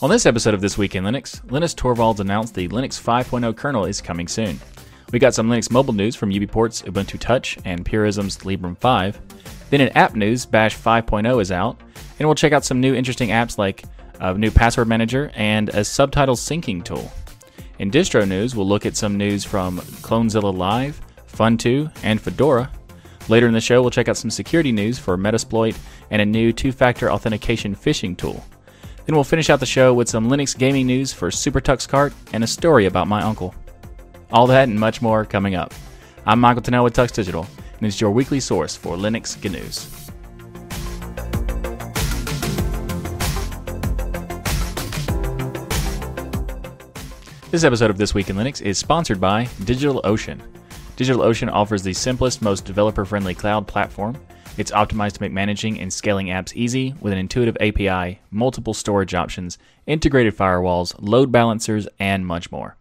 On this episode of This Week in Linux, Linus Torvalds announced the Linux 5.0 kernel is coming soon. We got some Linux mobile news from UBport's Ubuntu Touch and Purism's Librem 5. Then in app news, Bash 5.0 is out, and we'll check out some new interesting apps like a new password manager and a subtitle syncing tool. In distro news, we'll look at some news from Clonezilla Live, Funtoo, and Fedora. Later in the show, we'll check out some security news for Metasploit and a new two-factor authentication phishing tool. Then we'll finish out the show with some Linux gaming news for SuperTuxKart and a story about my uncle. All that and much more coming up. I'm Michael Tunnell with Tux Digital, and it's your weekly source for Linux news. This episode of This Week in Linux is sponsored by DigitalOcean. DigitalOcean offers the simplest, most developer friendly cloud platform it's optimized to make managing and scaling apps easy with an intuitive API, multiple storage options, integrated firewalls, load balancers, and much more.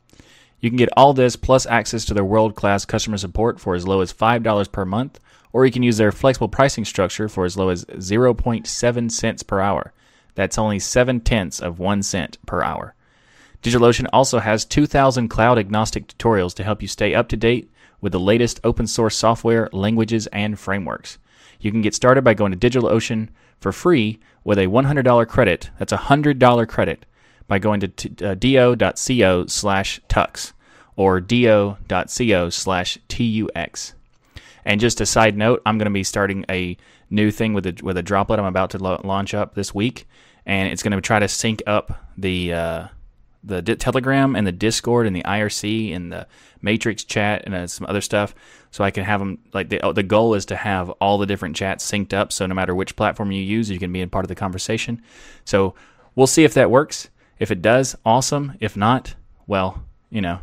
You can get all this plus access to their world class customer support for as low as $5 per month, or you can use their flexible pricing structure for as low as 0.7 cents per hour. That's only 7 tenths of 1 cent per hour. DigitalOcean also has 2,000 cloud agnostic tutorials to help you stay up to date with the latest open source software, languages, and frameworks. You can get started by going to DigitalOcean for free with a $100 credit. That's a $100 credit by going to t- uh, do.co slash tux or do.co slash tux. And just a side note, I'm going to be starting a new thing with a, with a droplet I'm about to lo- launch up this week, and it's going to try to sync up the uh, the Telegram and the Discord and the IRC and the Matrix chat and uh, some other stuff, so I can have them like the the goal is to have all the different chats synced up, so no matter which platform you use, you can be a part of the conversation. So we'll see if that works. If it does, awesome. If not, well, you know,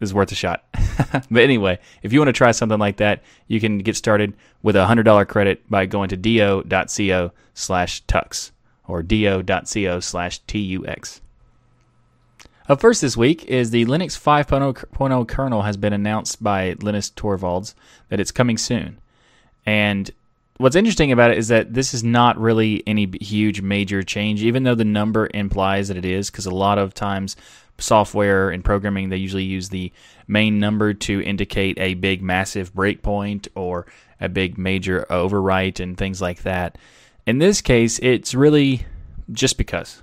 this is worth a shot. but anyway, if you want to try something like that, you can get started with a hundred dollar credit by going to do.co slash tux or do.co slash tux. Up first this week is the Linux 5.0 kernel has been announced by Linus Torvalds that it's coming soon. And what's interesting about it is that this is not really any huge major change, even though the number implies that it is, because a lot of times software and programming they usually use the main number to indicate a big massive breakpoint or a big major overwrite and things like that. In this case, it's really just because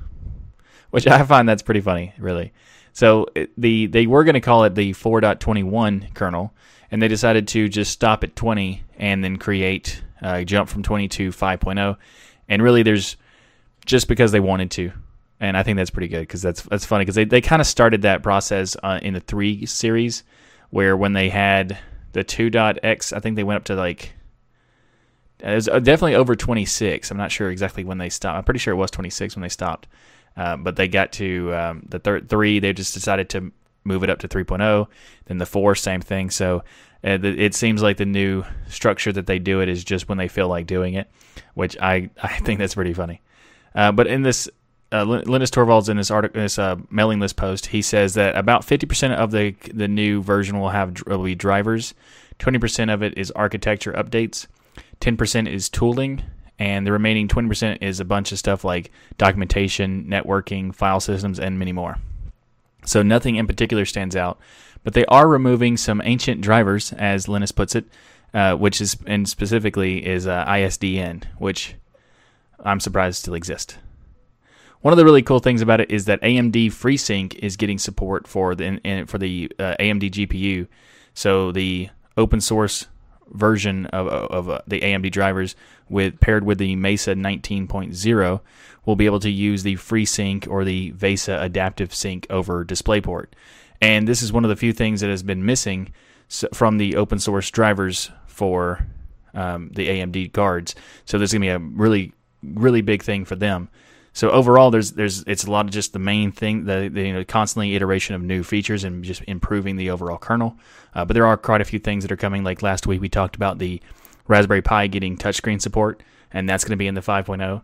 which I find that's pretty funny, really. So the they were going to call it the 4.21 kernel, and they decided to just stop at 20 and then create uh, jump from 20 to 5.0. And really, there's just because they wanted to, and I think that's pretty good because that's that's funny because they they kind of started that process uh, in the three series, where when they had the 2.x, I think they went up to like it was uh, definitely over 26. I'm not sure exactly when they stopped. I'm pretty sure it was 26 when they stopped. Uh, but they got to um, the third three. They just decided to move it up to 3.0. Then the four, same thing. So uh, it seems like the new structure that they do it is just when they feel like doing it, which I, I think that's pretty funny. Uh, but in this, uh, Linus Torvalds in this article, this uh, mailing list post, he says that about 50% of the the new version will have will be drivers, 20% of it is architecture updates, 10% is tooling, and the remaining 20% is a bunch of stuff like documentation, networking, file systems, and many more. So nothing in particular stands out, but they are removing some ancient drivers, as Linus puts it, uh, which is and specifically is uh, ISDN, which I'm surprised still exists. One of the really cool things about it is that AMD FreeSync is getting support for the in, for the uh, AMD GPU. So the open source version of, of uh, the AMD drivers with paired with the Mesa 19.0 we'll be able to use the FreeSync or the VESA adaptive sync over DisplayPort. And this is one of the few things that has been missing from the open source drivers for um, the AMD cards. So there's going to be a really, really big thing for them. So overall, there's there's it's a lot of just the main thing, the, the you know, constantly iteration of new features and just improving the overall kernel. Uh, but there are quite a few things that are coming. Like last week, we talked about the Raspberry Pi getting touchscreen support, and that's going to be in the 5.0.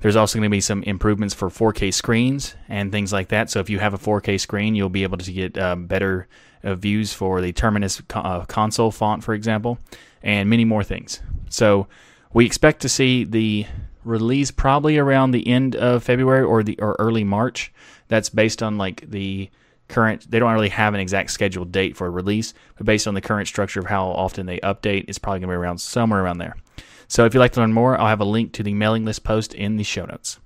There's also going to be some improvements for 4K screens and things like that. So if you have a 4K screen, you'll be able to get um, better uh, views for the Terminus co- uh, console font, for example, and many more things. So we expect to see the release probably around the end of February or the or early March. That's based on like the current. They don't really have an exact scheduled date for a release, but based on the current structure of how often they update, it's probably going to be around somewhere around there. So if you'd like to learn more, I'll have a link to the mailing list post in the show notes.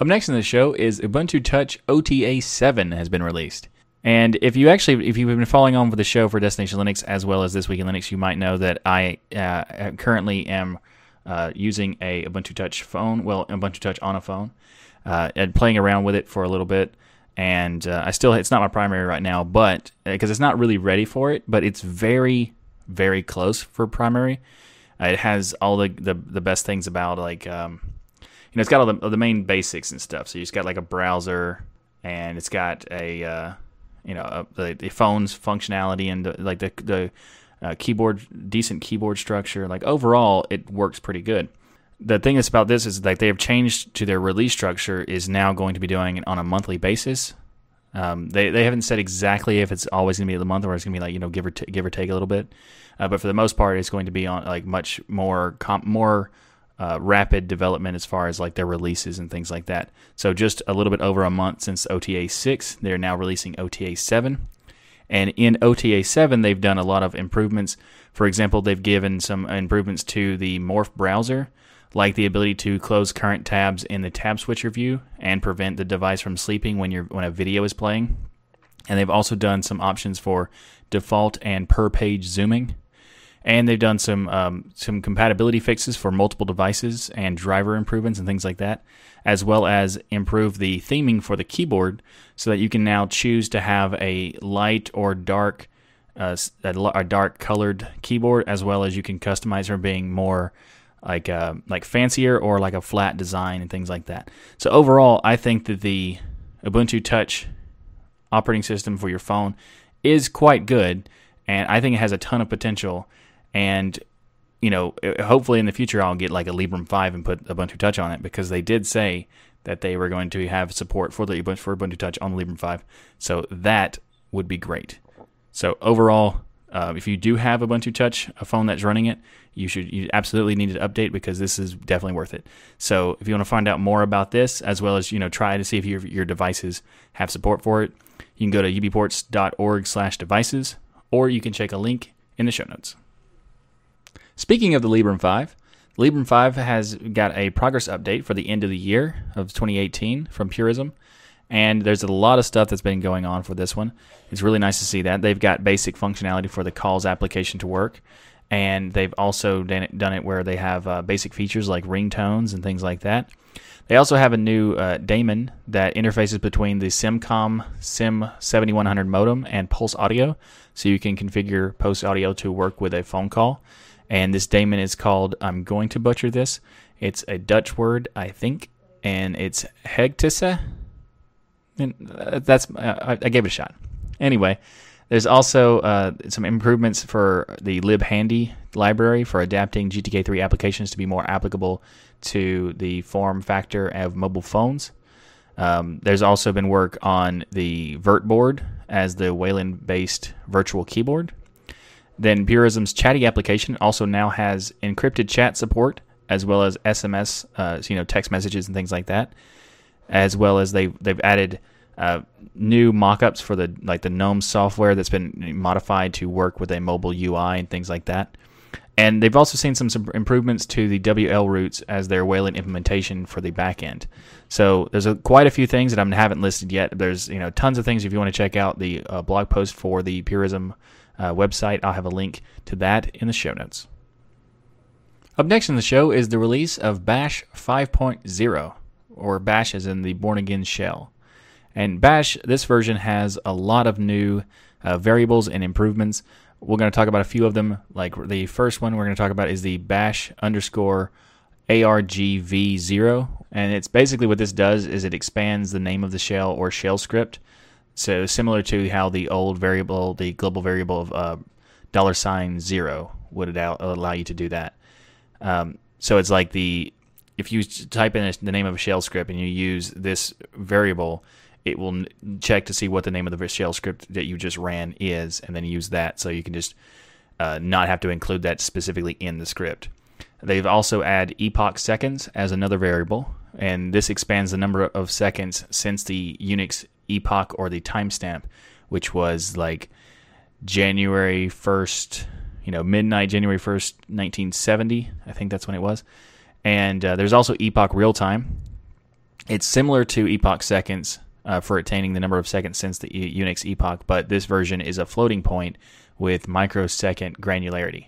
Up next in the show is Ubuntu Touch OTA 7 has been released. And if you actually, if you've been following on with the show for Destination Linux as well as this week in Linux, you might know that I uh, currently am uh, using a Ubuntu Touch phone, well, Ubuntu Touch on a phone, uh, and playing around with it for a little bit. And uh, I still, it's not my primary right now, but because uh, it's not really ready for it, but it's very, very close for primary. Uh, it has all the, the, the best things about like, um, you know, it's got all the, the main basics and stuff. So you just got like a browser, and it's got a uh, you know uh, the, the phone's functionality and the, like the the uh, keyboard decent keyboard structure. Like overall, it works pretty good. The thing that's about this is like they have changed to their release structure is now going to be doing it on a monthly basis. Um, they they haven't said exactly if it's always going to be the month or it's going to be like you know give or t- give or take a little bit, uh, but for the most part, it's going to be on like much more comp- more uh, rapid development as far as like their releases and things like that. So just a little bit over a month since OTA 6, they're now releasing OTA 7. And in OTA 7, they've done a lot of improvements. For example, they've given some improvements to the Morph browser, like the ability to close current tabs in the tab switcher view and prevent the device from sleeping when you're when a video is playing. And they've also done some options for default and per page zooming and they've done some um, some compatibility fixes for multiple devices and driver improvements and things like that, as well as improve the theming for the keyboard so that you can now choose to have a light or dark uh, a, dark colored keyboard, as well as you can customize for being more like uh, like fancier or like a flat design and things like that. So overall, I think that the Ubuntu Touch operating system for your phone is quite good, and I think it has a ton of potential and you know, hopefully in the future I'll get like a Librem 5 and put Ubuntu Touch on it because they did say that they were going to have support for the Ubuntu for Ubuntu Touch on the Librem 5. So that would be great. So overall, uh, if you do have Ubuntu Touch, a phone that's running it, you should you absolutely need to update because this is definitely worth it. So if you want to find out more about this, as well as you know try to see if your your devices have support for it, you can go to ubports.org/devices, or you can check a link in the show notes. Speaking of the Librem 5, Librem 5 has got a progress update for the end of the year of 2018 from Purism. And there's a lot of stuff that's been going on for this one. It's really nice to see that. They've got basic functionality for the calls application to work. And they've also done it, done it where they have uh, basic features like ringtones and things like that. They also have a new uh, daemon that interfaces between the Simcom SIM 7100 modem and Pulse Audio, so you can configure Pulse Audio to work with a phone call. And this daemon is called, I'm going to butcher this. It's a Dutch word, I think, and it's Hegtisse. And uh, that's, uh, I gave it a shot. Anyway, there's also uh, some improvements for the libhandy library for adapting GTK3 applications to be more applicable to the form factor of mobile phones. Um, there's also been work on the Virtboard as the Wayland based virtual keyboard. Then Purism's chatty application also now has encrypted chat support as well as SMS, uh, you know, text messages and things like that. As well as they they've added uh, new mockups for the like the GNOME software that's been modified to work with a mobile UI and things like that. And they've also seen some, some improvements to the wlroots as their Wayland implementation for the backend. So there's a, quite a few things that I haven't listed yet. There's you know tons of things if you want to check out the uh, blog post for the Purism uh, website. I'll have a link to that in the show notes. Up next in the show is the release of Bash 5.0, or Bash as in the Bourne Again shell. And Bash, this version has a lot of new uh, variables and improvements. We're going to talk about a few of them. Like the first one we're going to talk about is the Bash underscore argv0 and it's basically what this does is it expands the name of the shell or shell script so similar to how the old variable, the global variable of uh, dollar sign zero would allow you to do that. Um, so it's like the if you type in the name of a shell script and you use this variable, it will check to see what the name of the shell script that you just ran is, and then use that so you can just uh, not have to include that specifically in the script. They've also add epoch seconds as another variable, and this expands the number of seconds since the Unix epoch or the timestamp, which was like January 1st, you know, midnight, January 1st, 1970. I think that's when it was. And uh, there's also epoch real time. It's similar to epoch seconds uh, for attaining the number of seconds since the Unix epoch, but this version is a floating point with microsecond granularity.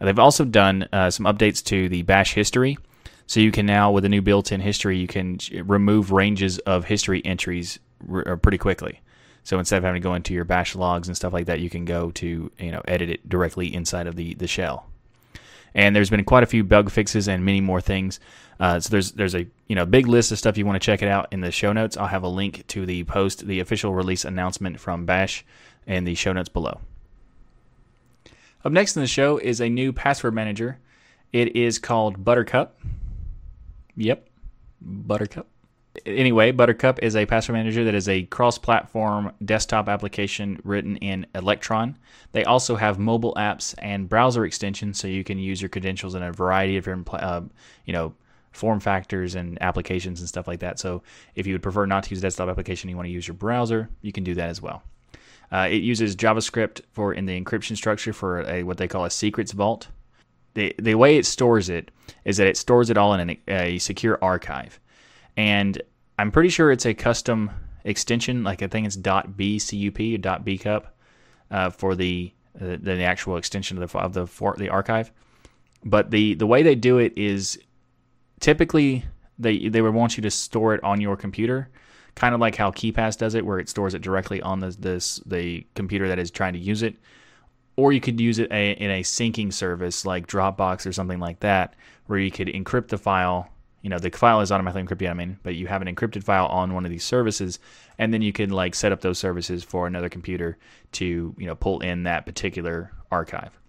Uh, they've also done uh, some updates to the bash history. So you can now, with a new built-in history, you can remove ranges of history entries r- uh, pretty quickly. So instead of having to go into your bash logs and stuff like that, you can go to you know edit it directly inside of the the shell. And there's been quite a few bug fixes and many more things. Uh, so there's there's a you know big list of stuff you want to check it out in the show notes. I'll have a link to the post, the official release announcement from Bash, in the show notes below. Up next in the show is a new password manager. It is called Buttercup. Yep, Buttercup anyway, Buttercup is a password manager that is a cross platform desktop application written in Electron. They also have mobile apps and browser extensions, so you can use your credentials in a variety of different, uh, you know, form factors and applications and stuff like that. So if you would prefer not to use a desktop application, you want to use your browser, you can do that as well. Uh, it uses JavaScript for in the encryption structure for a, what they call a secrets vault. The, the way it stores it is that it stores it all in an, a secure archive and I'm pretty sure it's a custom extension. Like I think it's .bcup or .bcup uh, for the, the the actual extension of the of the for, the archive. But the the way they do it is typically they they would want you to store it on your computer, kind of like how KeePass does it, where it stores it directly on the this the computer that is trying to use it. Or you could use it a, in a syncing service like Dropbox or something like that, where you could encrypt the file you know the file is automatically encrypted I mean but you have an encrypted file on one of these services and then you can like set up those services for another computer to you know pull in that particular archive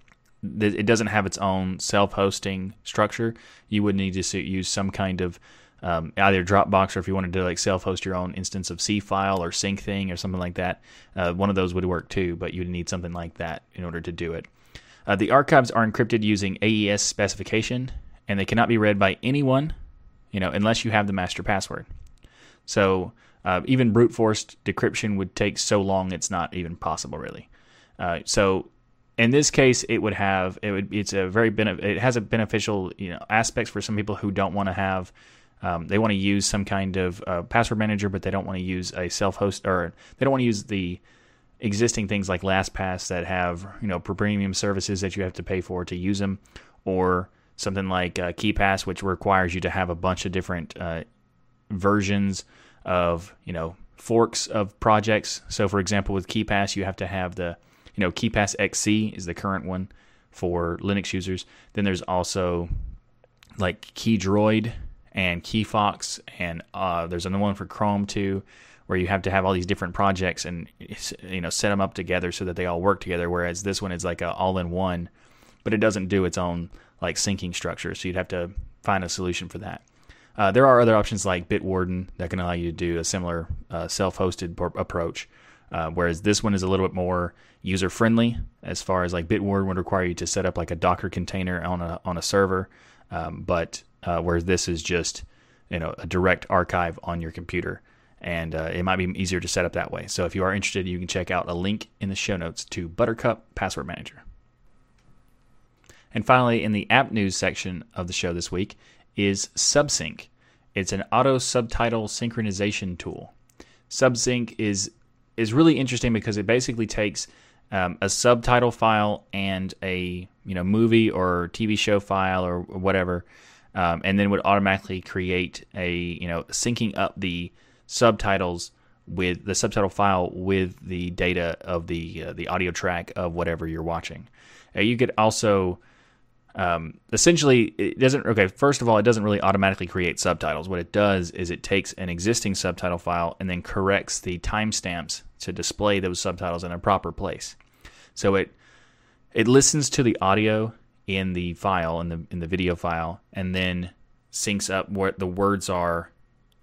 it doesn't have its own self-hosting structure you would need to use some kind of um, either Dropbox or if you wanted to like self-host your own instance of Seafile or Syncthing or something like that, uh, one of those would work too. But you'd need something like that in order to do it. Uh, the archives are encrypted using AES specification, and they cannot be read by anyone you know, unless you have the master password. So uh, even brute force decryption would take so long it's not even possible really. Uh, so in this case, it would have it would it's a very benef- it has a beneficial you know aspects for some people who don't want to have um, they want to use some kind of uh, password manager, but they don't want to use a self-host or they don't want to use the existing things like LastPass that have you know premium services that you have to pay for to use them, or something like uh, which requires you to have a bunch of different uh, versions of you know forks of projects. So, for example, with KeePass, you have to have the you know KeePass XC is the current one for Linux users. Then there's also like KeyDroid and KeeFox, and uh, there's another one for Chrome too, where you have to have all these different projects and you know set them up together so that they all work together. Whereas this one is like a all-in-one, but it doesn't do its own like syncing structure. So you'd have to find a solution for that. Uh, there are other options like Bitwarden that can allow you to do a similar uh, self-hosted approach, uh, whereas this one is a little bit more user-friendly. As far as like Bitwarden would require you to set up like a Docker container on a on a server, um, but uh, whereas this is just you know a direct archive on your computer, and uh, it might be easier to set up that way. So if you are interested, you can check out a link in the show notes to Buttercup Password Manager. And finally, in the app news section of the show this week is Subsync. It's an auto subtitle synchronization tool. Subsync is is really interesting because it basically takes um, a subtitle file and a you know movie or TV show file or whatever, um, and then would automatically create a you know syncing up the subtitles with the subtitle file with the data of the uh, the audio track of whatever you're watching. Uh, you could also um, essentially, it doesn't. Okay, first of all, it doesn't really automatically create subtitles. What it does is it takes an existing subtitle file and then corrects the timestamps to display those subtitles in a proper place. So it it listens to the audio in the file in the in the video file and then syncs up what the words are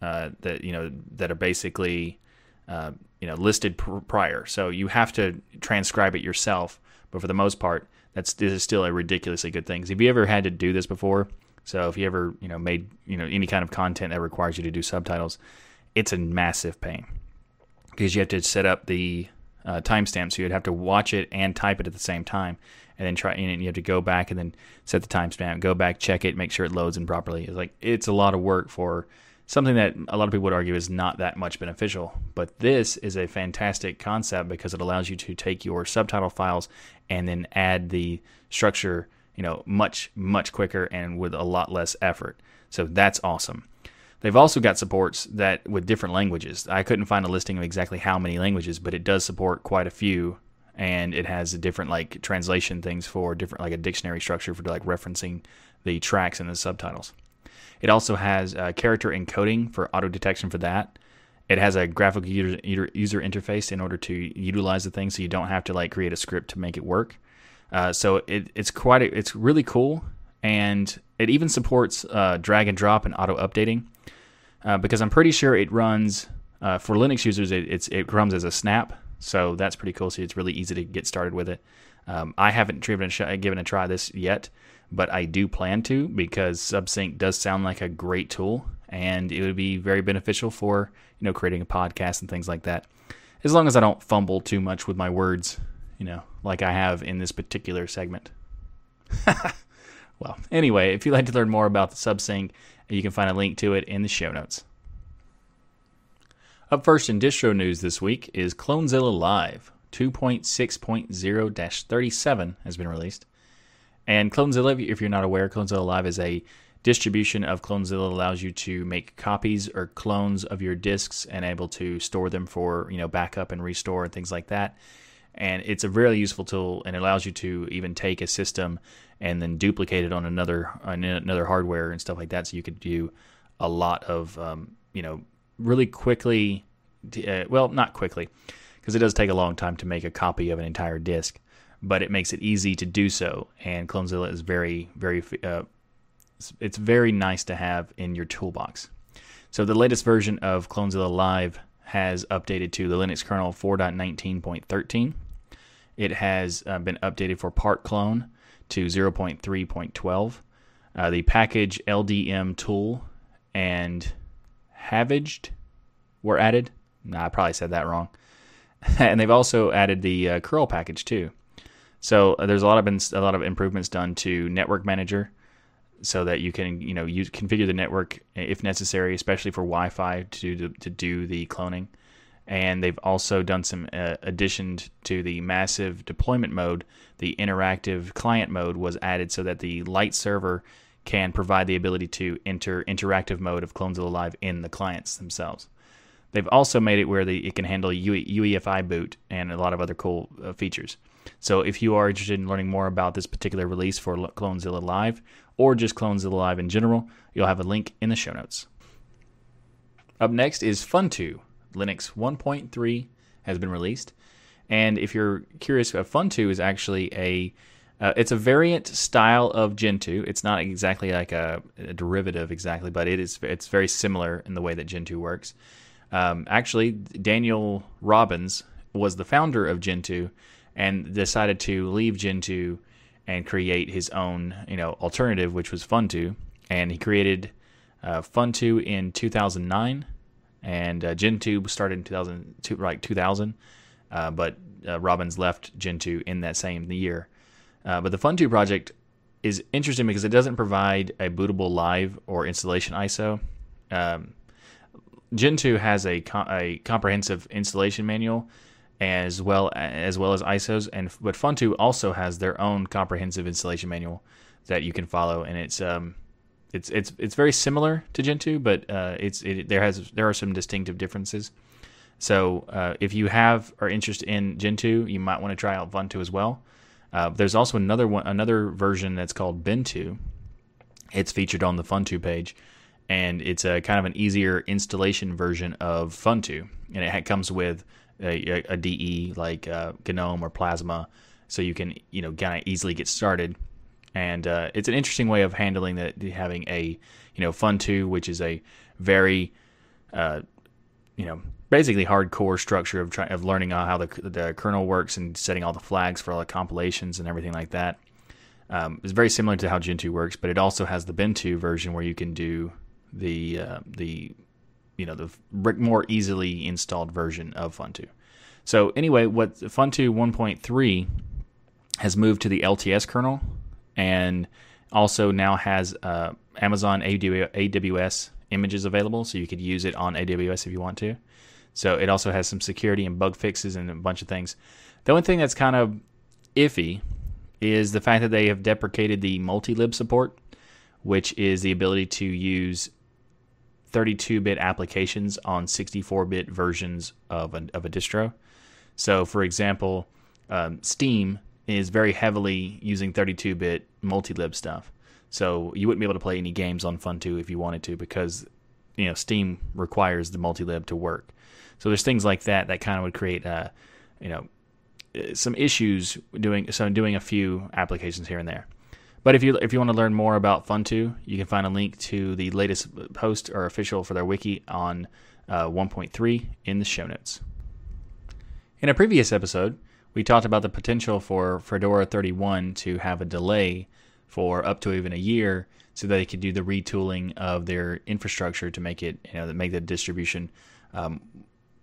uh, that you know that are basically uh, you know listed pr- prior. So you have to transcribe it yourself, but for the most part, that's this is still a ridiculously good thing. If you ever had to do this before, so if you ever you know made you know any kind of content that requires you to do subtitles, it's a massive pain because you have to set up the uh, timestamp. So you'd have to watch it and type it at the same time, and then try. And you have to go back and then set the timestamp, go back, check it, make sure it loads in properly. It's like it's a lot of work for something that a lot of people would argue is not that much beneficial. But this is a fantastic concept because it allows you to take your subtitle files and then add the structure, you know, much much quicker and with a lot less effort. So that's awesome. They've also got supports that with different languages. I couldn't find a listing of exactly how many languages, but it does support quite a few and it has a different like translation things for different like a dictionary structure for like referencing the tracks and the subtitles. It also has uh, character encoding for auto detection for that. It has a graphical user, user interface in order to utilize the thing, so you don't have to like create a script to make it work. Uh, so it, it's quite a, it's really cool, and it even supports uh, drag and drop and auto updating. Uh, because I'm pretty sure it runs uh, for Linux users. It, it runs as a snap, so that's pretty cool. So it's really easy to get started with it. Um, I haven't given a, given a try this yet, but I do plan to because Subsync does sound like a great tool and it would be very beneficial for you know creating a podcast and things like that. As long as I don't fumble too much with my words, you know, like I have in this particular segment. well, anyway, if you'd like to learn more about the Subsync, you can find a link to it in the show notes. Up first in distro news this week is Clonezilla Live 2.6.0 37 has been released. And Clonezilla, if you're not aware, Clonezilla Live is a distribution of Clonezilla allows you to make copies or clones of your disks and able to store them for you know backup and restore and things like that. And it's a really useful tool and it allows you to even take a system and then duplicate it on another on another hardware and stuff like that. So you could do a lot of um, you know really quickly. Uh, well, not quickly because it does take a long time to make a copy of an entire disk but it makes it easy to do so. And Clonezilla is very, very, uh, it's very nice to have in your toolbox. So the latest version of Clonezilla Live has updated to the Linux kernel 4.19.13. It has uh, been updated for Partclone to 0.3.12. Uh, the package LDM tool and haveged were added. Nah, I probably said that wrong. and they've also added the uh, curl package too. So uh, there's a lot of been a lot of improvements done to Network Manager, so that you can you know use configure the network if necessary, especially for Wi-Fi to to, to do the cloning. And they've also done some uh, addition to the massive deployment mode. The interactive client mode was added so that the light server can provide the ability to enter interactive mode of Clonezilla Live in the clients themselves. They've also made it where the, it can handle UEFI boot and a lot of other cool uh, features. So if you are interested in learning more about this particular release for Clonezilla Live or just Clonezilla Live in general, you'll have a link in the show notes. Up next is Funtoo. Linux 1.3 has been released. And if you're curious, uh, Funtoo is actually a uh, it's a variant style of Gentoo. It's not exactly like a, a, derivative exactly, but it is it's very similar in the way that Gentoo works. Um, actually, Daniel Robbins was the founder of Gentoo, and decided to leave Gentoo and create his own, you know, alternative, which was Funtoo. And he created uh, in 2009, and uh, Gentoo started in 2000, like 2000. Uh, but uh, Robbins left Gentoo in that same year. Uh, but the Funtoo project is interesting because it doesn't provide a bootable live or installation ISO. Um, Gentoo has a, a comprehensive installation manual as well as well as ISOs. And but Funtoo also has their own comprehensive installation manual that you can follow, and it's um, it's it's it's very similar to Gentoo, but uh, it's it, there has there are some distinctive differences. So uh, if you have are interested in Gentoo, you might want to try out Funtoo as well. Uh, there's also another one, another version that's called Bentoo. It's featured on the Funtoo page, and it's a kind of an easier installation version of Funtoo, and it comes with a, a DE like uh, GNOME or Plasma, so you can you know kind of easily get started. And uh, it's an interesting way of handling that, having a you know Funtoo, which is a very uh, you know, basically hardcore structure of trying of learning how the the kernel works and setting all the flags for all the compilations and everything like that. Um, it's very similar to how Gentoo works, but it also has the Bentoo version where you can do the uh, the you know the more easily installed version of Funtoo. So anyway, what Funtoo 1.3 has moved to the LTS kernel and also now has uh, Amazon AWS images available, so you could use it on AWS if you want to. So it also has some security and bug fixes and a bunch of things. The only thing that's kind of iffy is the fact that they have deprecated the multi-lib support, which is the ability to use 32-bit applications on 64-bit versions of a, of a distro. So, for example, um, Steam is very heavily using 32-bit multi-lib stuff. So you wouldn't be able to play any games on Funtoo if you wanted to because you know Steam requires the multi-lib to work. So there's things like that that kind of would create, uh, you know, uh, some issues doing so doing a few applications here and there. But if you if you want to learn more about Funtoo, you can find a link to the latest post or official for their wiki on uh, 1.3 in the show notes. In a previous episode, we talked about the potential for Fedora 31 to have a delay for up to even a year, so that they could do the retooling of their infrastructure to make it you know make the distribution um,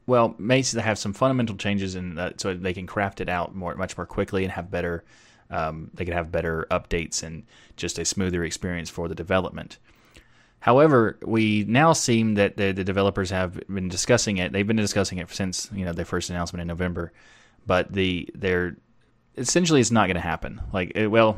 well, makes to have some fundamental changes that, so they can craft it out more, much more quickly and have better. Um, they could have better updates and just a smoother experience for the development. However, we now seem that the, the developers have been discussing it. They've been discussing it since you know their first announcement in November, but the they're essentially it's not going to happen. Like, it, well,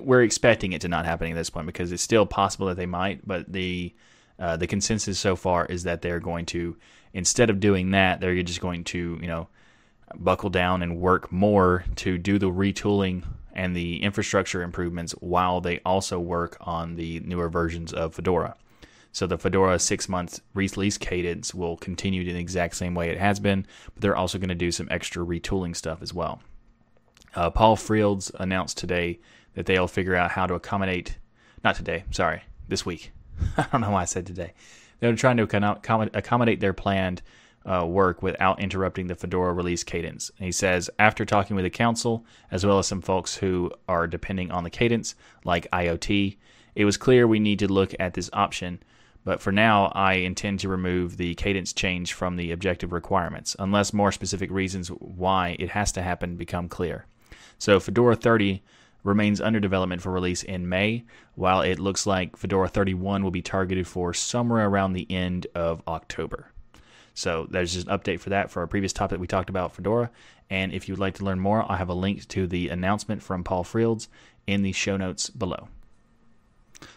we're expecting it to not happen at this point because it's still possible that they might, but the uh, the consensus so far is that they're going to instead of doing that, they're just going to, you know, buckle down and work more to do the retooling and the infrastructure improvements while they also work on the newer versions of Fedora. So the Fedora six month release cadence will continue in the exact same way it has been, but they're also going to do some extra retooling stuff as well. Uh, Paul Frields announced today that they'll figure out how to accommodate, not today, sorry, this week. I don't know why I said today. They're trying to accommodate their planned uh, work without interrupting the Fedora release cadence. And he says, after talking with the council, as well as some folks who are depending on the cadence, like IoT, it was clear we need to look at this option. But for now, I intend to remove the cadence change from the objective requirements, unless more specific reasons why it has to happen become clear. So Fedora 30 remains under development for release in May, while it looks like Fedora 31 will be targeted for somewhere around the end of October. So there's just an update for that for our previous topic that we talked about Fedora. And if you'd like to learn more, I have a link to the announcement from Paul Frields in the show notes below.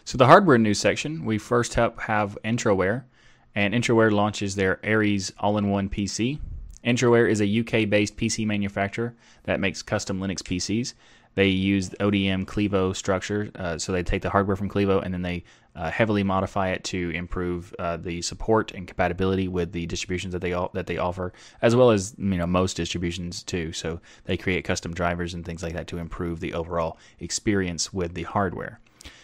So the hardware news section, we first have, have Entroware, and Entroware launches their Aries all-in-one PC. Entroware is a UK-based PC manufacturer that makes custom Linux PCs. They use ODM Clevo structure, uh, so they take the hardware from Clevo and then they uh, heavily modify it to improve uh, the support and compatibility with the distributions that they that they offer, as well as you know most distributions too. So they create custom drivers and things like that to improve the overall experience with the hardware.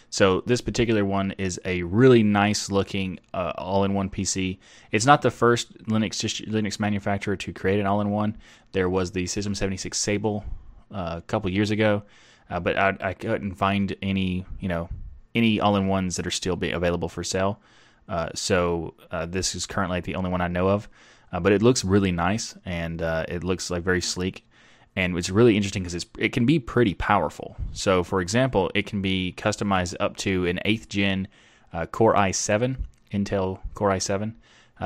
So this particular one is a really nice looking uh, all-in-one PC. It's not the first Linux Linux manufacturer to create an all-in-one. There was the System 76 Sable uh, a couple years ago, uh, but I, I, couldn't find any, you know, any all-in-ones that are still be available for sale. Uh, so uh, this is currently the only one I know of, uh, but it looks really nice and it looks like very sleek. And it's really interesting because it can be pretty powerful. So, for example, it can be customized up to an eighth gen Core i7, Intel Core i7,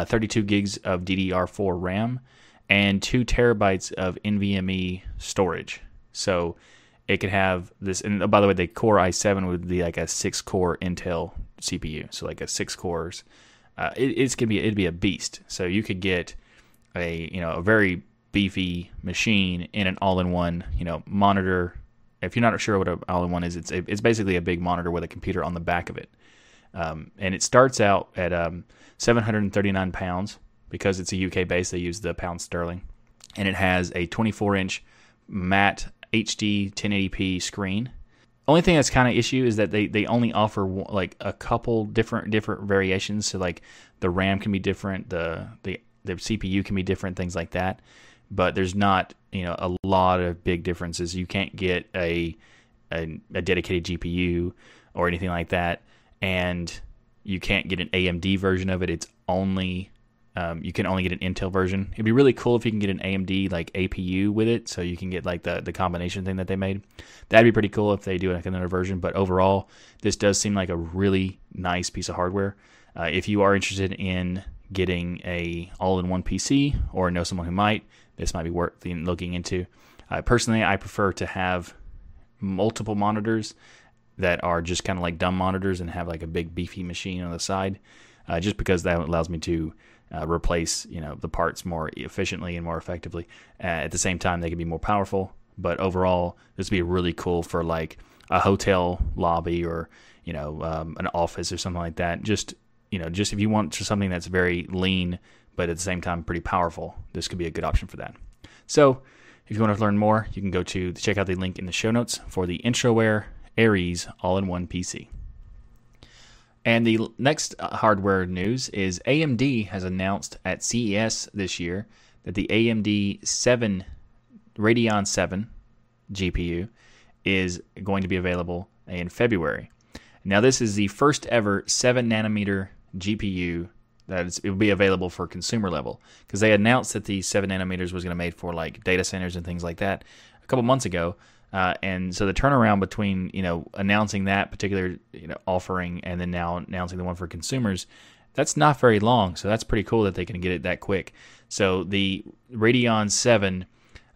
32 gigs of DDR4 RAM, and two terabytes of NVMe storage. So it could have this. And oh, by the way, the Core i7 would be like a six core Intel CPU, so like a six cores. Uh, it, it's gonna be it'd be a beast. So you could get a you know a very beefy machine in an all-in-one you know monitor. If you're not sure what an all-in-one is, it's it's basically a big monitor with a computer on the back of it, um, and it starts out at um, 739 pounds because it's a UK base. They use the pound sterling, and it has a 24 inch matte HD 1080p screen. only thing that's kind of issue is that they, they only offer like a couple different different variations. So like the RAM can be different, the the the CPU can be different, things like that. But there's not you know a lot of big differences. You can't get a a, a dedicated GPU or anything like that, and you can't get an AMD version of it. It's only um, you can only get an Intel version. It'd be really cool if you can get an AMD like APU with it, so you can get like the the combination thing that they made. That'd be pretty cool if they do like another version. But overall, this does seem like a really nice piece of hardware. Uh, if you are interested in getting a all-in-one PC or know someone who might, this might be worth looking into. Uh, personally, I prefer to have multiple monitors that are just kind of like dumb monitors and have like a big beefy machine on the side, uh, just because that allows me to uh, replace you know the parts more efficiently and more effectively. Uh, at the same time, they can be more powerful. But overall, this would be really cool for like a hotel lobby or you know um, an office or something like that. Just you know, just if you want something that's very lean but at the same time pretty powerful, this could be a good option for that. So, if you want to learn more, you can go to check out the link in the show notes for the Entroware Aries all-in-one PC. And the next uh, hardware news is AMD has announced at CES this year that the AMD 7 Radeon 7 GPU is going to be available in February. Now, this is the first ever 7 nanometer GPU that it will be available for consumer level because they announced that the 7 nanometers was going to be made for like data centers and things like that a couple months ago. Uh, and so the turnaround between you know announcing that particular you know offering and then now announcing the one for consumers, that's not very long. So that's pretty cool that they can get it that quick. So the Radeon 7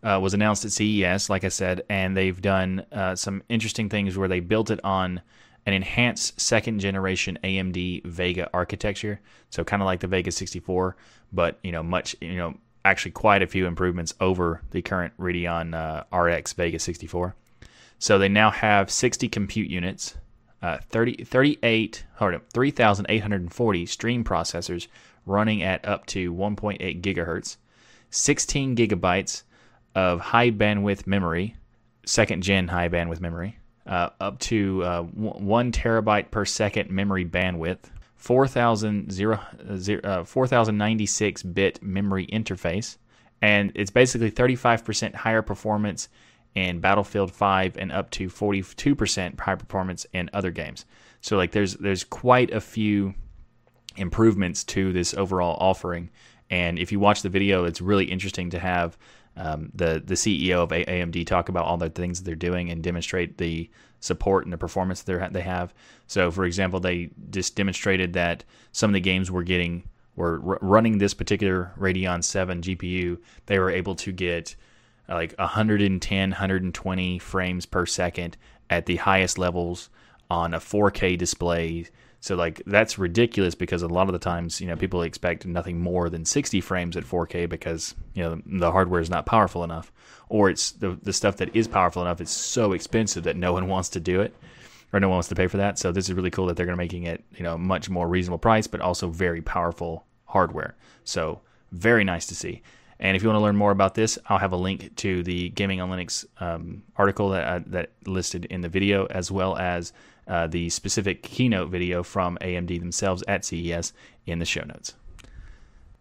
uh, was announced at CES, like I said, and they've done uh, some interesting things where they built it on an enhanced second generation AMD Vega architecture. So kind of like the Vega 64, but you know much you know actually quite a few improvements over the current Radeon uh, RX Vega 64. So they now have 60 compute units, uh, 30, 38, hold on, 3,840 stream processors running at up to 1.8 gigahertz, 16 gigabytes of high bandwidth memory, second gen high bandwidth memory, uh, up to uh, one terabyte per second memory bandwidth, 4096 uh, bit memory interface, and it's basically 35% higher performance in Battlefield 5 and up to 42% higher performance in other games. So like there's there's quite a few improvements to this overall offering. And if you watch the video, it's really interesting to have um, the the CEO of AMD talk about all the things they're doing and demonstrate the support and the performance they they have. So, for example, they just demonstrated that some of the games were getting were r- running this particular Radeon 7 GPU. They were able to get like 110, 120 frames per second at the highest levels on a 4K display so like that's ridiculous because a lot of the times, you know, people expect nothing more than 60 frames at 4K because, you know, the hardware is not powerful enough or it's the the stuff that is powerful enough it's so expensive that no one wants to do it or no one wants to pay for that. So this is really cool that they're going to making it, you know, much more reasonable price but also very powerful hardware. So very nice to see. And if you want to learn more about this, I'll have a link to the Gaming on Linux um, article that uh, that listed in the video, as well as uh, the specific keynote video from AMD themselves at CES in the show notes.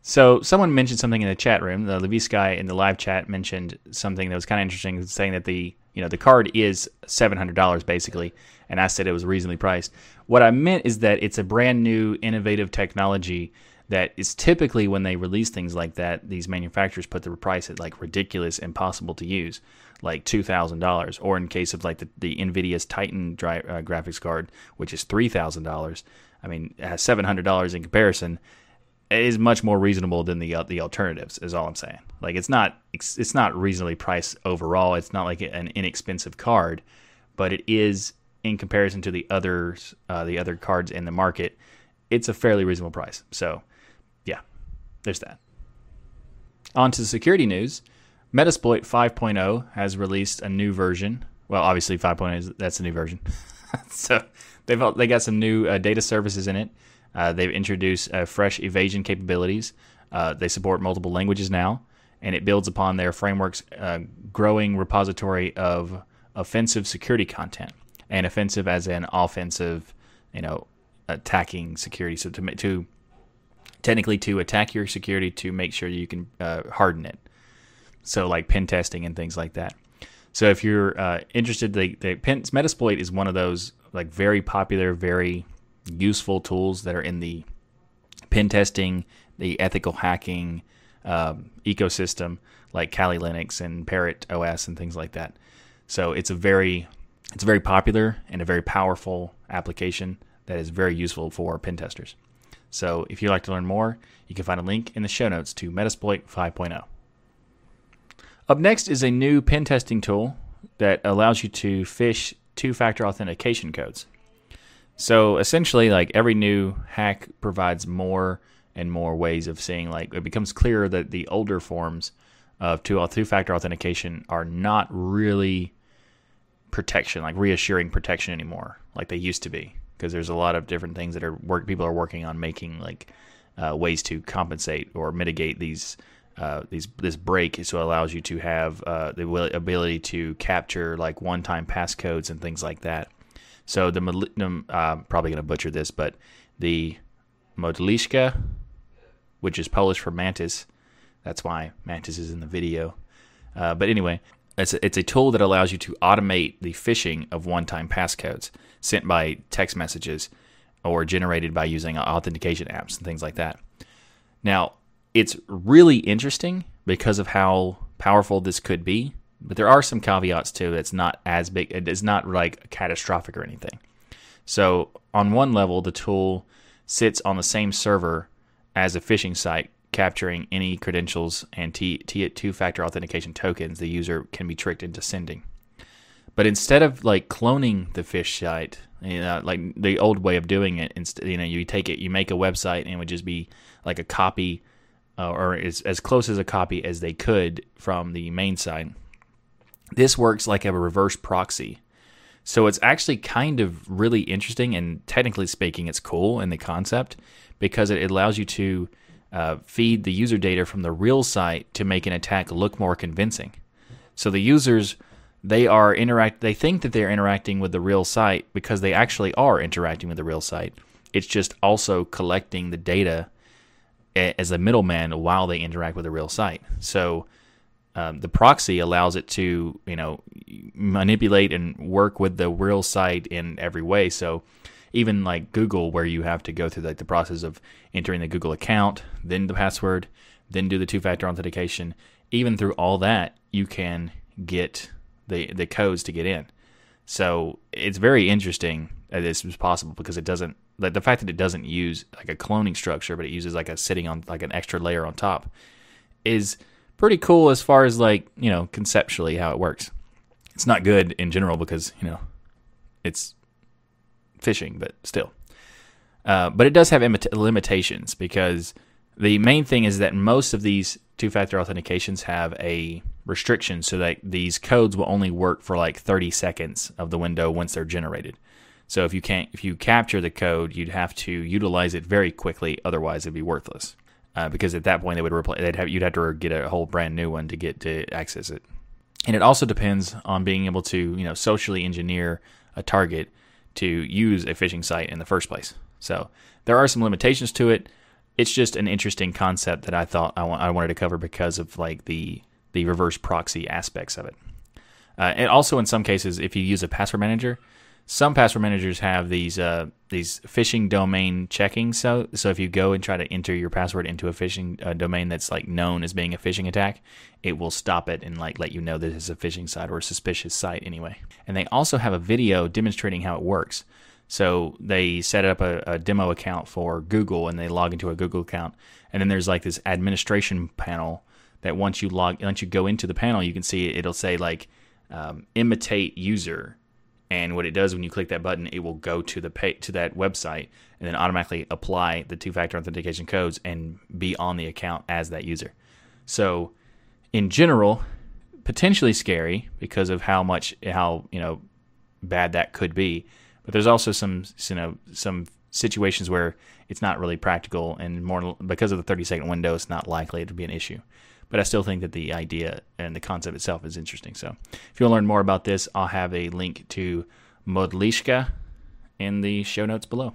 So someone mentioned something in the chat room. The Levis guy in the live chat mentioned something that was kind of interesting, saying that the you know the card is seven hundred dollars basically, and I said it was reasonably priced. What I meant is that it's a brand new, innovative technology that is typically when they release things like that, these manufacturers put the price at like ridiculous, impossible to use like two thousand dollars, or in case of like the, the Nvidia's Titan dri- uh, graphics card, which is three thousand dollars. I mean, it has seven hundred dollars in comparison. Is much more reasonable than the uh, the alternatives. Is all I'm saying. Like it's not it's, it's not reasonably priced overall. It's not like an inexpensive card, but it is in comparison to the others uh, the other cards in the market. It's a fairly reasonable price. So, yeah, there's that. On to security news. Metasploit 5.0 has released a new version. Well, obviously 5.0 is that's a new version. so they've they got some new uh, data services in it. Uh, they've introduced uh, fresh evasion capabilities. Uh, they support multiple languages now, and it builds upon their framework's uh, growing repository of offensive security content. and offensive as an offensive, you know, attacking security. So to to technically to attack your security to make sure you can uh, harden it. So like pen testing and things like that. So if you're uh, interested, the, the pen, Metasploit is one of those like very popular, very useful tools that are in the pen testing, the ethical hacking um, ecosystem, like Kali Linux and Parrot OS and things like that. So it's a very it's a very popular and a very powerful application that is very useful for pen testers. So if you'd like to learn more, you can find a link in the show notes to Metasploit 5.0. Up next is a new pen testing tool that allows you to fish two factor authentication codes. So essentially, like every new hack provides more and more ways of seeing, like, it becomes clearer that the older forms of two factor authentication are not really protection, like reassuring protection anymore, like they used to be because there's a lot of different things that are work people are working on making like uh, ways to compensate or mitigate these uh, these this break so it allows you to have uh, the ability to capture like one-time passcodes and things like that. So the I'm uh, probably going to butcher this, but the Modlishka, which is Polish for mantis, that's why mantis is in the video. Uh, but anyway, it's a, it's a tool that allows you to automate the phishing of one-time passcodes sent by text messages or generated by using authentication apps and things like that. Now, it's really interesting because of how powerful this could be, but there are some caveats too. it. It's not as big, it's not like catastrophic or anything. So, on one level, the tool sits on the same server as a phishing site capturing any credentials and T, T two-factor authentication tokens the user can be tricked into sending. But instead of like cloning the phish site, you know, like the old way of doing it, you know, you take it, you make a website, and it would just be like a copy, uh, or as as close as a copy as they could from the main site. This works like a reverse proxy. So it's actually kind of really interesting, and technically speaking, it's cool in the concept because it allows you to uh, feed the user data from the real site to make an attack look more convincing. So the users they are interact they think that they're interacting with the real site because they actually are interacting with the real site. It's just also collecting the data as a middleman while they interact with the real site. So um, the proxy allows it to you know manipulate and work with the real site in every way. So even like Google, where you have to go through like the process of entering the Google account, then the password, then do the two-factor authentication. Even through all that, you can get the the codes to get in. So it's very interesting that this is possible because it doesn't like the fact that it doesn't use like a cloning structure, but it uses like a sitting on like an extra layer on top is pretty cool as far as like you know conceptually how it works. It's not good in general because you know it's phishing, but still. Uh, but it does have imita- limitations because the main thing is that most of these two factor authentications have a restriction so that these codes will only work for like 30 seconds of the window once they're generated. So if you can't, if you capture the code, you'd have to utilize it very quickly. Otherwise, it'd be worthless. Uh, because at that point, they would replace. They'd have you'd have to get a whole brand new one to get to access it. And it also depends on being able to, you know, socially engineer a target to use a phishing site in the first place. So there are some limitations to it. It's just an interesting concept that I thought I, I wanted to cover because of like the the reverse proxy aspects of it. Uh, and also in some cases, if you use a password manager, some password managers have these uh, these phishing domain checking. So so if you go and try to enter your password into a phishing uh, domain that's like known as being a phishing attack, it will stop it and like let you know that it's a phishing site or a suspicious site anyway. And they also have a video demonstrating how it works. So they set up a, a demo account for Google and they log into a Google account, and then there's like this administration panel that once you log once you go into the panel, you can see it'll say like um, imitate user and what it does when you click that button, it will go to the pay, to that website and then automatically apply the two-factor authentication codes and be on the account as that user. So, in general, potentially scary because of how much how you know bad that could be. But there's also some you know some situations where it's not really practical and more because of the 30 second window, it's not likely to be an issue but I still think that the idea and the concept itself is interesting. So if you want to learn more about this, I'll have a link to Modlishka in the show notes below.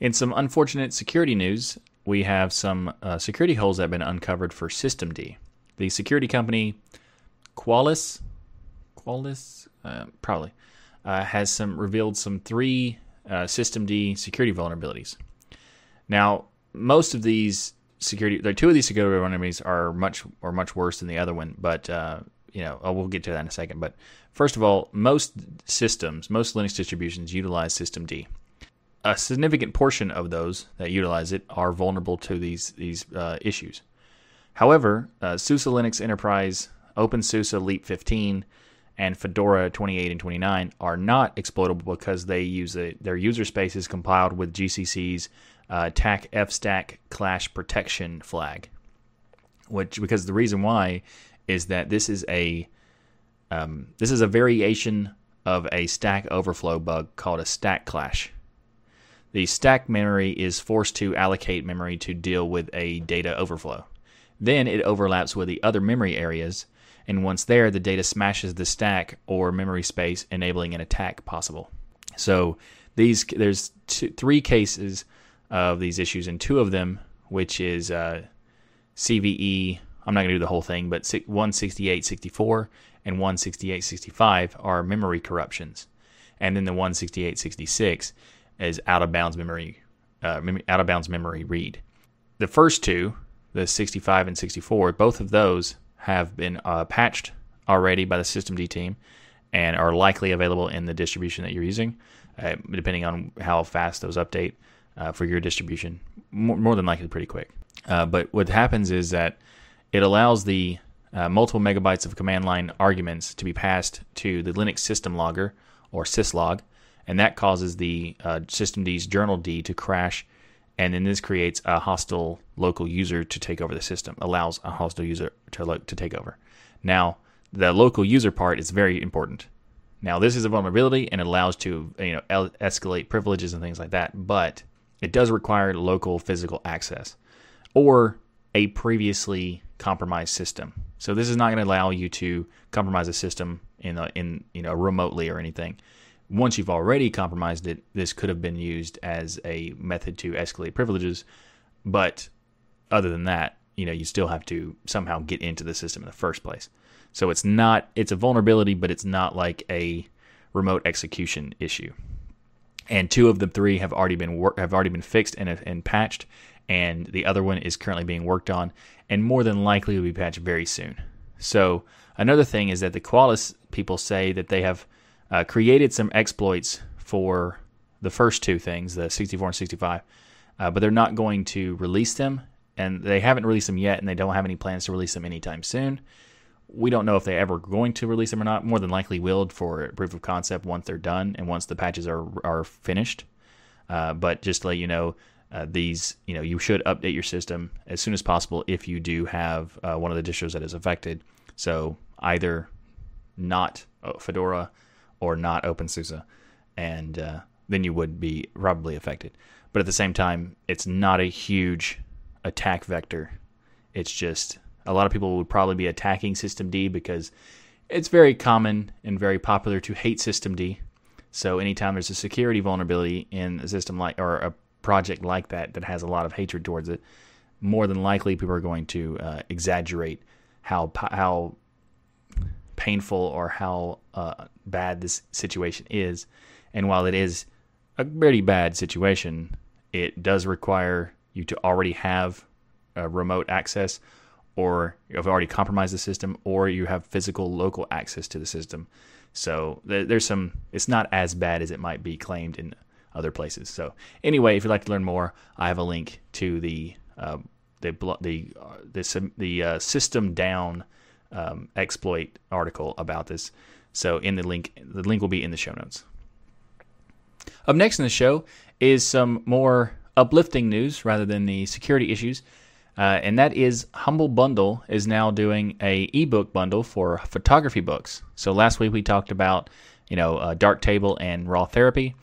In some unfortunate security news, we have some uh, security holes that have been uncovered for systemd. The security company Qualys, Qualys, uh, probably, uh, has some revealed some three uh, systemd security vulnerabilities. Now, most of these security, two of these security vulnerabilities are much or much worse than the other one, but uh, you know, oh, we'll get to that in a second. But first of all, most systems, most Linux distributions utilize systemd a significant portion of those that utilize it are vulnerable to these these uh, issues. However, uh, SUSE Linux Enterprise, OpenSUSE Leap 15, and Fedora 28 and 29 are not exploitable because they use a, their user space is compiled with GCC's uh, TAC fstack clash protection flag. Which because the reason why is that this is a um, this is a variation of a stack overflow bug called a stack clash the stack memory is forced to allocate memory to deal with a data overflow. Then it overlaps with the other memory areas, and once there, the data smashes the stack or memory space, enabling an attack possible. So these there's two, three cases of these issues, and two of them, which is uh, CVE. I'm not going to do the whole thing, but 168.64 and 168.65 are memory corruptions, and then the 168.66 is out of bounds memory, uh, out of bounds memory read. The first two, the 65 and 64, both of those have been uh, patched already by the systemd team and are likely available in the distribution that you're using, uh, depending on how fast those update uh, for your distribution. More, more, than likely, pretty quick. Uh, but what happens is that it allows the uh, multiple megabytes of command line arguments to be passed to the Linux system logger or syslog, and that causes the uh, systemd's journald to crash, and then this creates a hostile local user to take over the system, allows a hostile user to lo- to take over. Now, the local user part is very important. Now, this is a vulnerability and it allows to you know el- escalate privileges and things like that, but it does require local physical access or a previously compromised system. So this is not going to allow you to compromise a system in a, in you know remotely or anything once you've already compromised it, this could have been used as a method to escalate privileges. But other than that, you know, you still have to somehow get into the system in the first place. So it's not it's a vulnerability, but it's not like a remote execution issue. And two of the three have already been wor- have already been fixed and and patched, and the other one is currently being worked on, and more than likely will be patched very soon. So another thing is that the Qualys people say that they have uh, created some exploits for the first two things, the 64 and 65, uh, but they're not going to release them, and they haven't released them yet, and they don't have any plans to release them anytime soon. We don't know if they're ever going to release them or not. More than likely, will for proof of concept once they're done and once the patches are are finished. Uh, but just to let you know, uh, these you know you should update your system as soon as possible if you do have uh, one of the distros that is affected. So either not uh, Fedora or not OpenSUSE, and uh, then you would be probably affected. But at the same time, it's not a huge attack vector. It's just a lot of people would probably be attacking systemd because it's very common and very popular to hate systemd. So anytime there's a security vulnerability in a system like or a project like that that has a lot of hatred towards it, more than likely people are going to uh, exaggerate how how painful or how uh, bad this situation is. And while it is a very bad situation, it does require you to already have remote access, or you've already compromised the system, or you have physical local access to the system. So there's some. It's not as bad as it might be claimed in other places. So anyway, if you'd like to learn more, I have a link to the uh, the the uh, the, the uh, system down um, exploit article about this. So in the link, the link will be in the show notes. Up next in the show is some more uplifting news rather than the security issues. Uh, and that is Humble Bundle is now doing a ebook bundle for photography books. So last week we talked about you know uh, Darktable and RawTherapee,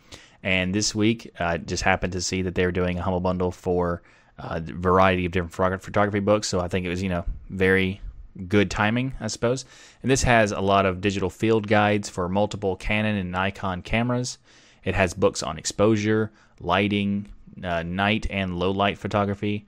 and this week I uh, just happened to see that they're doing a Humble Bundle for uh, a variety of different photography books. So I think it was you know very good timing, I suppose. And this has a lot of digital field guides for multiple Canon and Nikon cameras. It has books on exposure, lighting, uh, night and low light photography,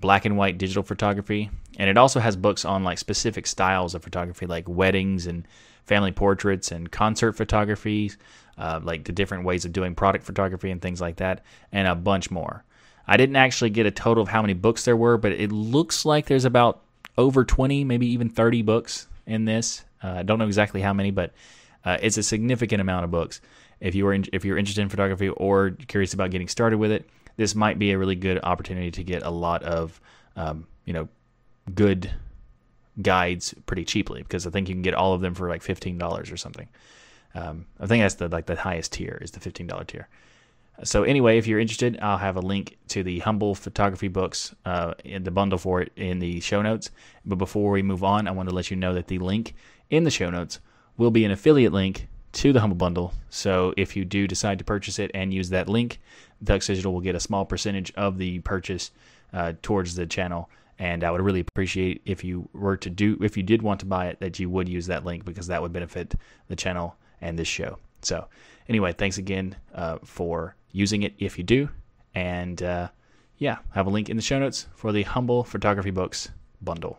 black and white digital photography, and it also has books on like specific styles of photography, like weddings and family portraits and concert photography, uh, like the different ways of doing product photography and things like that, and a bunch more. I didn't actually get a total of how many books there were, but it looks like there's about over 20, maybe even 30 books in this. Uh, I don't know exactly how many, but uh, it's a significant amount of books. If you are if you're interested in photography or curious about getting started with it, this might be a really good opportunity to get a lot of um, you know good guides pretty cheaply because I think you can get all of them for like fifteen dollars or something. Um, I think that's the like the highest tier is the fifteen dollar tier. So anyway, if you're interested, I'll have a link to the Humble Photography books uh, in the bundle for it in the show notes. But before we move on, I want to let you know that the link in the show notes will be an affiliate link to the Humble Bundle. So if you do decide to purchase it and use that link, Tux Digital will get a small percentage of the purchase uh, towards the channel. And I would really appreciate if you were to do, if you did want to buy it, that you would use that link because that would benefit the channel and this show. So, anyway, thanks again uh, for using it if you do. And uh, yeah, I have a link in the show notes for the Humble Photography Books bundle.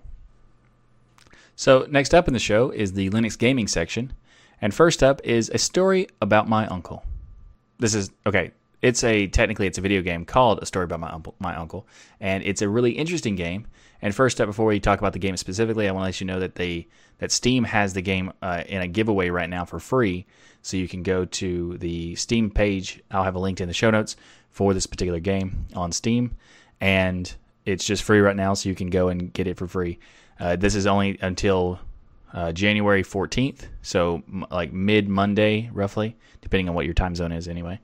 So, next up in the show is the Linux gaming section. And first up is a story about my uncle. This is okay. It's a technically it's a video game called A Story About My Uncle, my uncle, and it's a really interesting game. And first up, before we talk about the game specifically, I want to let you know that they that Steam has the game uh, in a giveaway right now for free. So you can go to the Steam page. I'll have a link in the show notes for this particular game on Steam, and it's just free right now. So you can go and get it for free. Uh, this is only until uh, January 14th, so m- like mid Monday, roughly, depending on what your time zone is, anyway.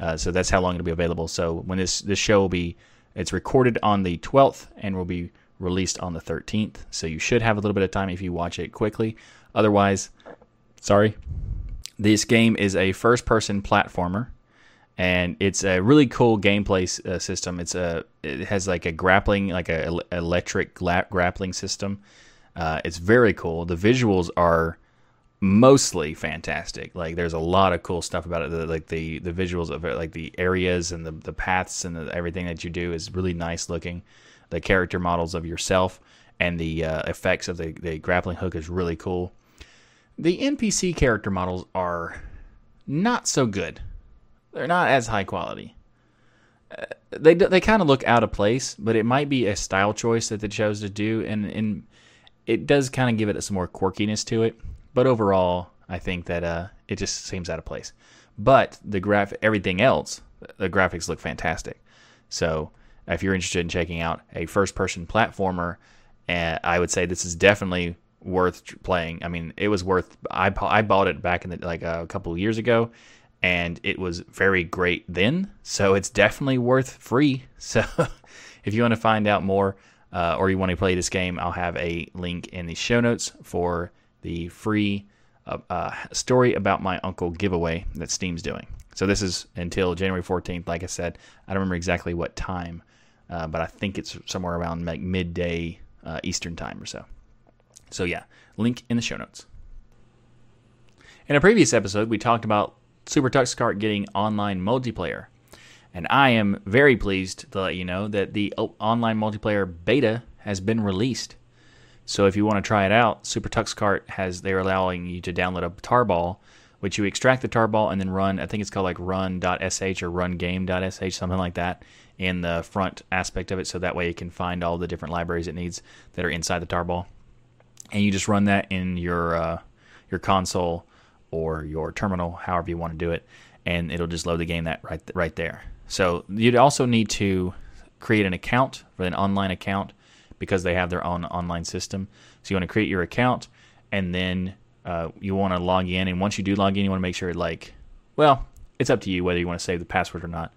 Uh, so that's how long it'll be available. So when this this show will be, it's recorded on the 12th and will be released on the 13th. So you should have a little bit of time if you watch it quickly. Otherwise, sorry. This game is a first-person platformer, and it's a really cool gameplay uh, system. It's a it has like a grappling, like a electric gra- grappling system uh, it's very cool. The visuals are mostly fantastic. Like there's a lot of cool stuff about it. The, like the the visuals of it, like the areas and the the paths and the, everything that you do is really nice looking. The character models of yourself and the uh, effects of the the grappling hook is really cool. The NPC character models are not so good. They're not as high quality. Uh, they they kind of look out of place, but it might be a style choice that they chose to do. And and it does kind of give it some more quirkiness to it. But overall, I think that uh, it just seems out of place. But the graph, everything else, the graphics look fantastic. So if you're interested in checking out a first-person platformer, uh, I would say this is definitely worth playing. I mean, it was worth. I I bought it back in the, like a couple of years ago, and it was very great then. So it's definitely worth free. So if you want to find out more uh, or you want to play this game, I'll have a link in the show notes for the free uh, uh, story about my uncle giveaway that Steam's doing. So this is until January 14th. Like I said, I don't remember exactly what time, uh, but I think it's somewhere around like midday uh, Eastern time or so. So yeah, link in the show notes. In a previous episode, we talked about SuperTuxKart getting online multiplayer. And I am very pleased to let you know that the online multiplayer beta has been released. So if you want to try it out, SuperTuxKart has they're allowing you to download a tarball, which you extract the tarball and then run. I think it's called like run.sh or rungame.sh, something like that, in the front aspect of it. So that way it can find all the different libraries it needs that are inside the tarball, and you just run that in your uh, your console or your terminal, however you want to do it, and it'll just load the game that right right there. So you'd also need to create an account an online account because they have their own online system. So you want to create your account and then uh, you want to log in. And once you do log in, you want to make sure like, well, it's up to you whether you want to save the password or not.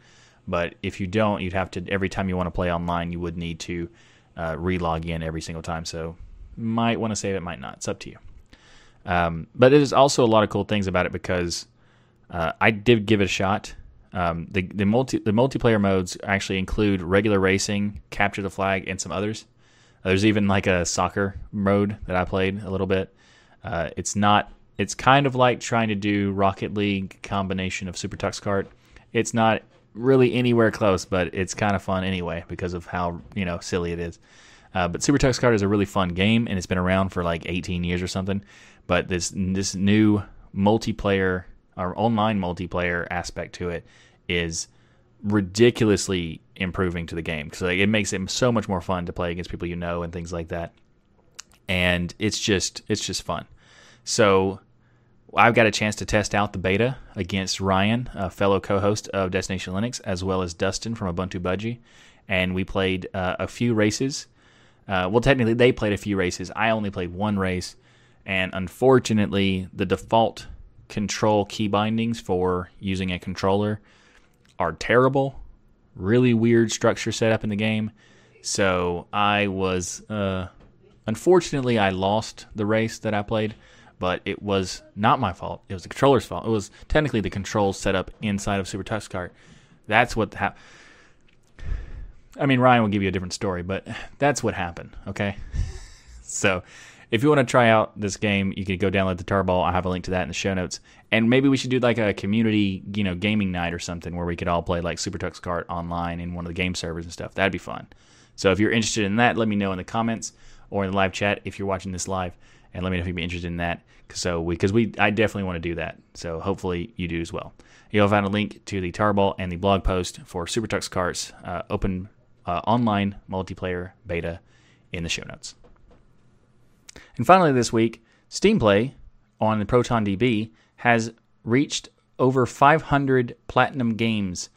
But if you don't, you'd have to every time you want to play online, you would need to uh, re-log in every single time. So might want to save it, might not. It's up to you. Um, but there's also a lot of cool things about it because uh, I did give it a shot. Um, the the multi the multiplayer modes actually include regular racing, capture the flag, and some others. There's even like a soccer mode that I played a little bit. Uh, it's not. It's kind of like trying to do Rocket League combination of SuperTuxKart. It's not really anywhere close, but it's kind of fun anyway because of how you know silly it is. Uh, but SuperTuxKart is a really fun game, and it's been around for like 18 years or something. But this this new multiplayer or online multiplayer aspect to it is ridiculously improving to the game because like, it makes it so much more fun to play against people you know and things like that. And it's just it's just fun. So I've got a chance to test out the beta against Ryan, a fellow co-host of Destination Linux, as well as Dustin from Ubuntu Budgie, and we played uh, a few races. Uh, well, technically, they played a few races. I only played one race, and unfortunately, the default control key bindings for using a controller are terrible. Really weird structure set up in the game. So I was, uh, unfortunately, I lost the race that I played, but it was not my fault. It was the controller's fault. It was technically the controls set up inside of SuperTuxKart. That's what happened. I mean, Ryan will give you a different story, but that's what happened. Okay, so if you want to try out this game, you can go download the Tarball. I have a link to that in the show notes. And maybe we should do like a community, you know, gaming night or something where we could all play like SuperTuxKart online in one of the game servers and stuff. That'd be fun. So if you're interested in that, let me know in the comments or in the live chat if you're watching this live, and let me know if you'd be interested in that. So we, because we, I definitely want to do that. So hopefully you do as well. You'll find a link to the Tarball and the blog post for SuperTuxKart's uh, open uh, online multiplayer beta in the show notes. And finally, this week, SteamPlay on the ProtonDB has reached over 500 platinum games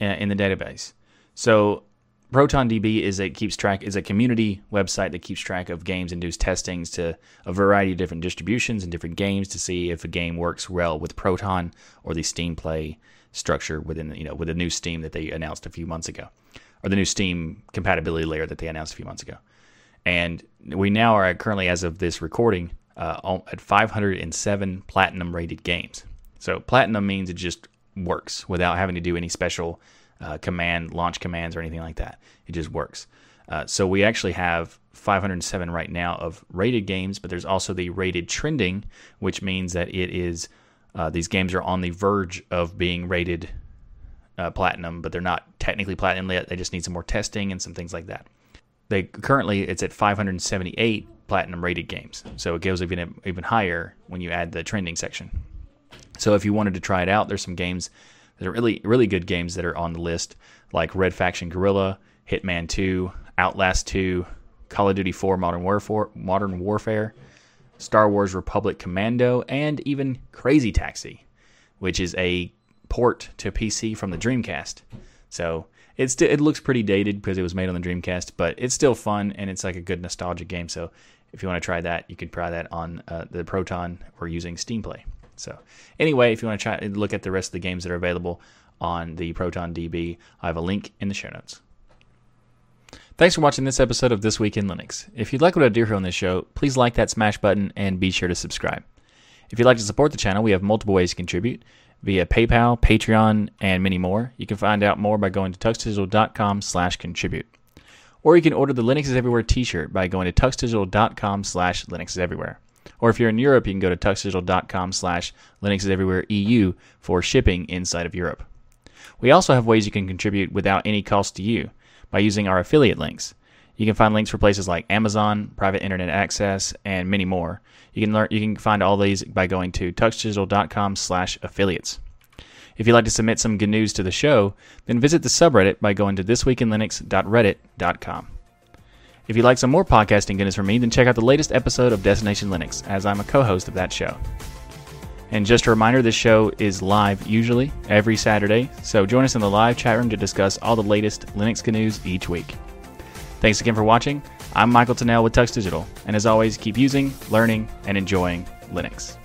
uh, in the database. So ProtonDB is a keeps track is a community website that keeps track of games and does testings to a variety of different distributions and different games to see if a game works well with Proton or the Steam Play structure within you know with the new Steam that they announced a few months ago, or the new Steam compatibility layer that they announced a few months ago and we now are currently, as of this recording, uh, at 507 platinum rated games. So platinum means it just works without having to do any special uh, command launch commands or anything like that. It just works. Uh, so we actually have 507 right now of rated games, but there's also the rated trending, which means that it is uh, these games are on the verge of being rated uh, platinum, but they're not technically platinum yet. They just need some more testing and some things like that they currently it's at 578 platinum rated games. So it goes even even higher when you add the trending section. So if you wanted to try it out, there's some games that are really really good games that are on the list, like Red Faction Guerrilla, Hitman 2, Outlast 2, Call of Duty 4 Modern Warfare, Modern Warfare, Star Wars Republic Commando, and even Crazy Taxi, which is a port to PC from the Dreamcast. So it's it looks pretty dated because it was made on the Dreamcast, but it's still fun and it's like a good nostalgia game. So if you want to try that, you could try that on uh, the Proton or using Steam Play. So anyway, if you want to try look at the rest of the games that are available on the Proton DB, I have a link in the show notes. Thanks for watching this episode of This Week in Linux. If you'd like what I do here on this show, please like that smash button and be sure to subscribe. If you'd like to support the channel, we have multiple ways to contribute via PayPal, Patreon, and many more. You can find out more by going to tuxdigital.com slash contribute. Or you can order the Linux is Everywhere t-shirt by going to tuxdigital.com slash Linux is Everywhere. Or if you're in Europe, you can go to tuxdigital.com slash Linux is Everywhere EU for shipping inside of Europe. We also have ways you can contribute without any cost to you by using our affiliate links. You can find links for places like Amazon, private internet access, and many more. You can learn you can find all these by going to tuxdigital.com slash affiliates. If you'd like to submit some good news to the show, then visit the subreddit by going to thisweekinlinux.reddit.com. If you'd like some more podcasting goodness from me, then check out the latest episode of Destination Linux, as I'm a co-host of that show. And just a reminder, this show is live usually every Saturday, so join us in the live chat room to discuss all the latest Linux news each week. Thanks again for watching. I'm Michael Tunnell with Tux Digital, and as always, keep using, learning, and enjoying Linux.